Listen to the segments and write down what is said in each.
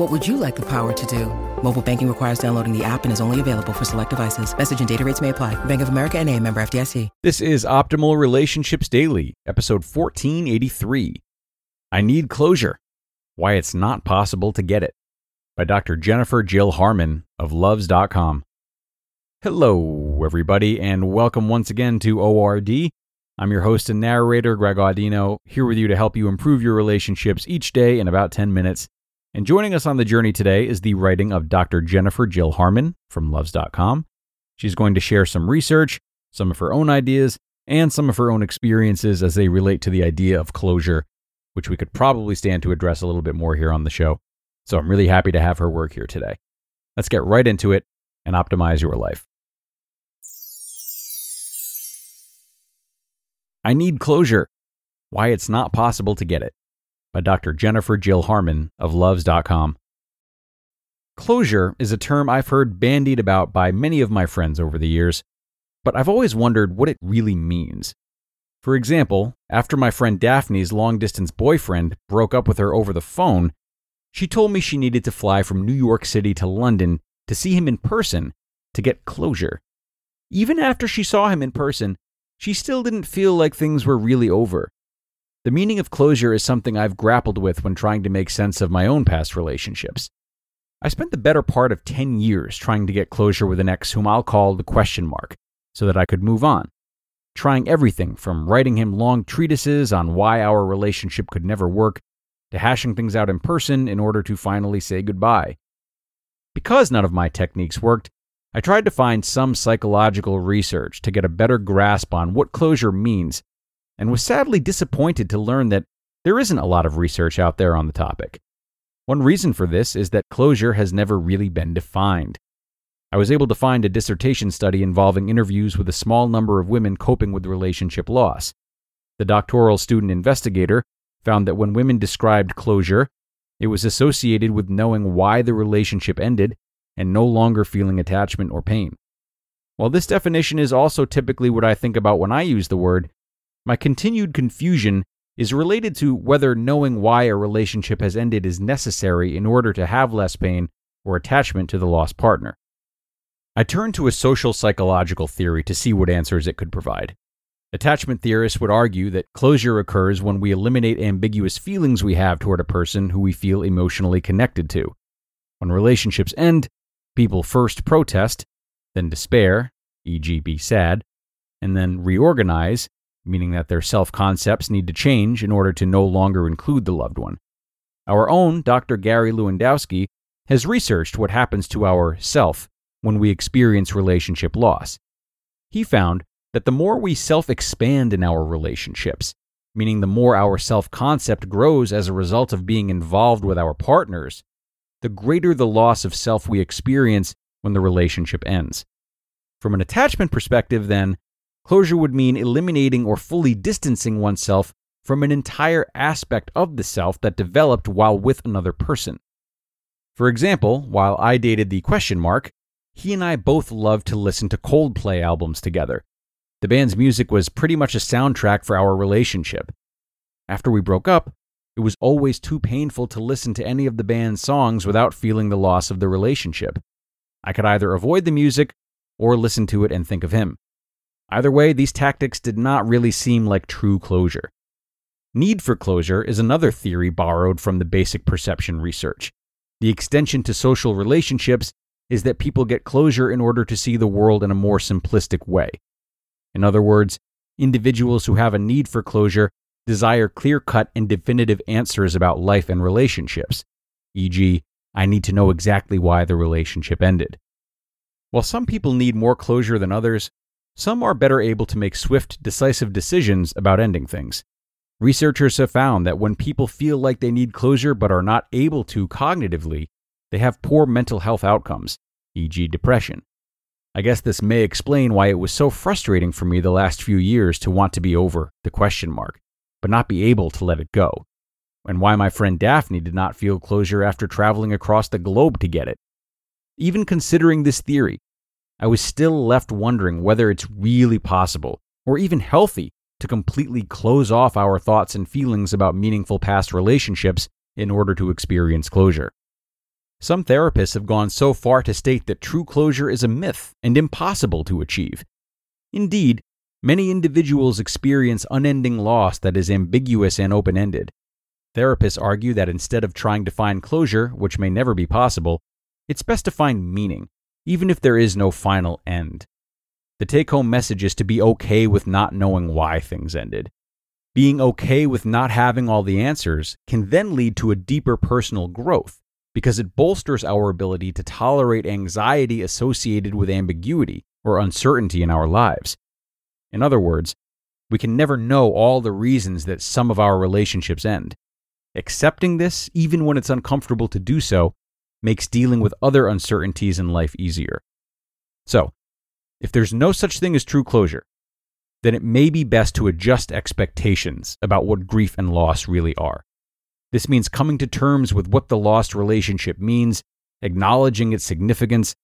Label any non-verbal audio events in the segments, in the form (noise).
What would you like the power to do? Mobile banking requires downloading the app and is only available for select devices. Message and data rates may apply. Bank of America and a member FDIC. This is Optimal Relationships Daily, episode 1483. I Need Closure Why It's Not Possible to Get It by Dr. Jennifer Jill Harman of Luvze.com. Hello, everybody, and welcome once again to ORD. I'm your host and narrator, Greg Audino, here with you to help you improve your relationships each day in about 10 minutes. And joining us on the journey today is the writing of Dr. Jennifer Jill Harman from Luvze.com. She's going to share some research, some of her own ideas, and some of her own experiences as they relate to the idea of closure, which we could probably stand to address a little bit more here on the show. So I'm really happy to have her work here today. Let's get right into it and optimize your life. I Need Closure Why It's Not Possible to Get It by Dr. Jennifer Jill Harman of Luvze.com. Closure is a term I've heard bandied about by many of my friends over the years, but I've always wondered what it really means. For example, after my friend Daphne's long distance boyfriend broke up with her over the phone, she told me she needed to fly from New York City to London to see him in person to get closure. Even after she saw him in person, she still didn't feel like things were really over. The meaning of closure is something I've grappled with when trying to make sense of my own past relationships. I spent the better part of 10 years trying to get closure with an ex whom I'll call the question mark, so that I could move on. Trying everything from writing him long treatises on why our relationship could never work to hashing things out in person in order to finally say goodbye. Because none of my techniques worked, I tried to find some psychological research to get a better grasp on what closure means and was sadly disappointed to learn that there isn't a lot of research out there on the topic. One reason for this is that closure has never really been defined. I was able to find a dissertation study involving interviews with a small number of women coping with relationship loss. The doctoral student investigator found that when women described closure, it was associated with knowing why the relationship ended and no longer feeling attachment or pain. While this definition is also typically what I think about when I use the word, my continued confusion is related to whether knowing why a relationship has ended is necessary in order to have less pain or attachment to the lost partner. I turned to a social psychological theory to see what answers it could provide. Attachment theorists would argue that closure occurs when we eliminate ambiguous feelings we have toward a person who we feel emotionally connected to. When relationships end, people first protest, then despair, e.g., be sad, and then reorganize, meaning that their self concepts need to change in order to no longer include the loved one. Our own Dr. Gary Lewandowski has researched what happens to our self when we experience relationship loss. He found that the more we self expand in our relationships, meaning the more our self concept grows as a result of being involved with our partners, the greater the loss of self we experience when the relationship ends. From an attachment perspective, then, Closure would mean eliminating or fully distancing oneself from an entire aspect of the self that developed while with another person. For example, while I dated the question mark, he and I both loved to listen to Coldplay albums together. The band's music was pretty much a soundtrack for our relationship. After we broke up, it was always too painful to listen to any of the band's songs without feeling the loss of the relationship. I could either avoid the music or listen to it and think of him. Either way, these tactics did not really seem like true closure. Need for closure is another theory borrowed from the basic perception research. The extension to social relationships is that people get closure in order to see the world in a more simplistic way. In other words, individuals who have a need for closure desire clear cut and definitive answers about life and relationships, e.g., I need to know exactly why the relationship ended. While some people need more closure than others, some are better able to make swift, decisive decisions about ending things. Researchers have found that when people feel like they need closure but are not able to cognitively, they have poor mental health outcomes, e.g., depression. I guess this may explain why it was so frustrating for me the last few years to want to be over the question mark, but not be able to let it go, and why my friend Daphne did not feel closure after traveling across the globe to get it. Even considering this theory, I was still left wondering whether it's really possible, or even healthy, to completely close off our thoughts and feelings about meaningful past relationships in order to experience closure. Some therapists have gone so far to state that true closure is a myth and impossible to achieve. Indeed, many individuals experience unending loss that is ambiguous and open ended. Therapists argue that instead of trying to find closure, which may never be possible, it's best to find meaning, even if there is no final end. The take home message is to be okay with not knowing why things ended. Being okay with not having all the answers can then lead to a deeper personal growth because it bolsters our ability to tolerate anxiety associated with ambiguity or uncertainty in our lives. In other words, we can never know all the reasons that some of our relationships end. Accepting this, even when it's uncomfortable to do so, makes dealing with other uncertainties in life easier. So, if there's no such thing as true closure, then it may be best to adjust expectations about what grief and loss really are. This means coming to terms with what the lost relationship means, acknowledging its significance,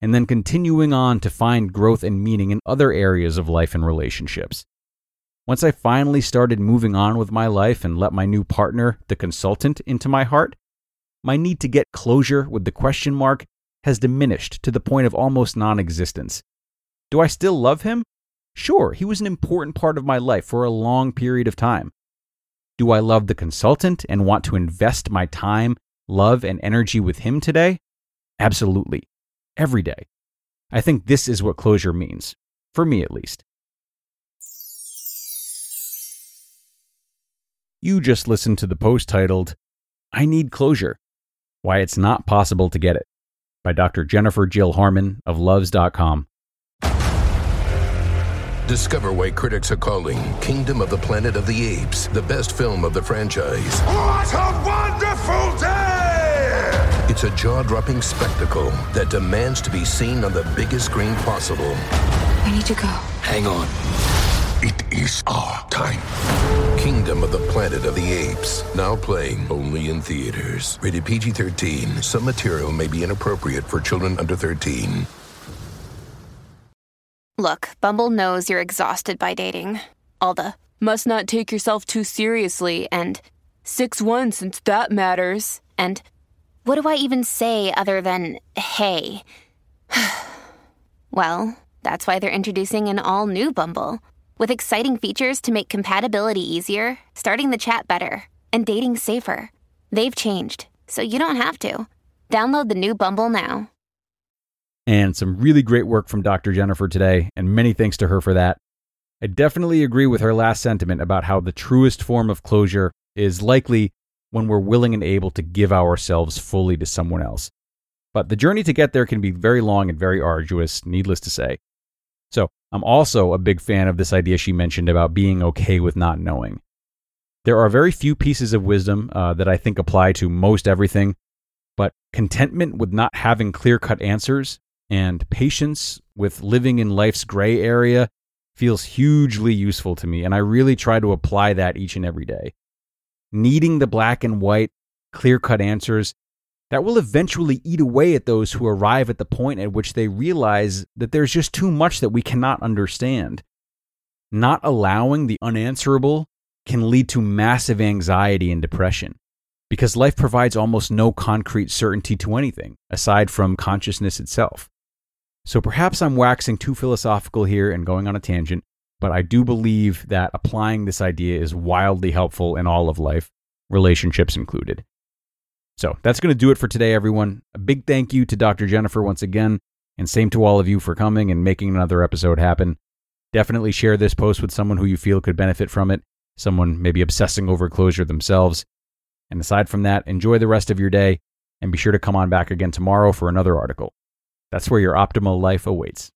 and then continuing on to find growth and meaning in other areas of life and relationships. Once I finally started moving on with my life and let my new partner, the consultant, into my heart, my need to get closure with the question mark has diminished to the point of almost non existence. Do I still love him? Sure, he was an important part of my life for a long period of time. Do I love the consultant and want to invest my time, love, and energy with him today? Absolutely. Every day. I think this is what closure means, for me at least. You just listened to the post titled, I Need Closure Why It's Not Possible to Get It by Dr. Jennifer Jill Harman of Luvze.com. Discover why critics are calling Kingdom of the Planet of the Apes the best film of the franchise. What a wonderful day! It's a jaw dropping spectacle that demands to be seen on the biggest screen possible. I need to go. Hang on. It is our time. Kingdom of the Planet of the Apes. Now playing only in theaters. Rated PG 13. Some material may be inappropriate for children under 13. Look, Bumble knows you're exhausted by dating. All the must not take yourself too seriously and 6 1 since that matters. And what do I even say other than hey? (sighs) well, that's why they're introducing an all new Bumble with exciting features to make compatibility easier, starting the chat better, and dating safer. They've changed, so you don't have to. Download the new Bumble now. and some really great work from Dr. Jennifer today, and many thanks to her for that. I definitely agree with her last sentiment about how the truest form of closure is likely when we're willing and able to give ourselves fully to someone else. But the journey to get there can be very long and very arduous, needless to say. So, I'm also a big fan of this idea she mentioned about being okay with not knowing. There are very few pieces of wisdom uh, that I think apply to most everything, but contentment with not having clear cut answers and patience with living in life's gray area feels hugely useful to me, and I really try to apply that each and every day. Needing the black and white, clear cut answers that will eventually eat away at those who arrive at the point at which they realize that there's just too much that we cannot understand. Not allowing the unanswerable can lead to massive anxiety and depression because life provides almost no concrete certainty to anything aside from consciousness itself. So perhaps I'm waxing too philosophical here and going on a tangent, but I do believe that applying this idea is wildly helpful in all of life, relationships included. So that's going to do it for today, everyone. A big thank you to Dr. Jennifer once again, and same to all of you for coming and making another episode happen. Definitely share this post with someone who you feel could benefit from it, someone maybe obsessing over closure themselves. And aside from that, enjoy the rest of your day and be sure to come on back again tomorrow for another article. That's where your optimal life awaits.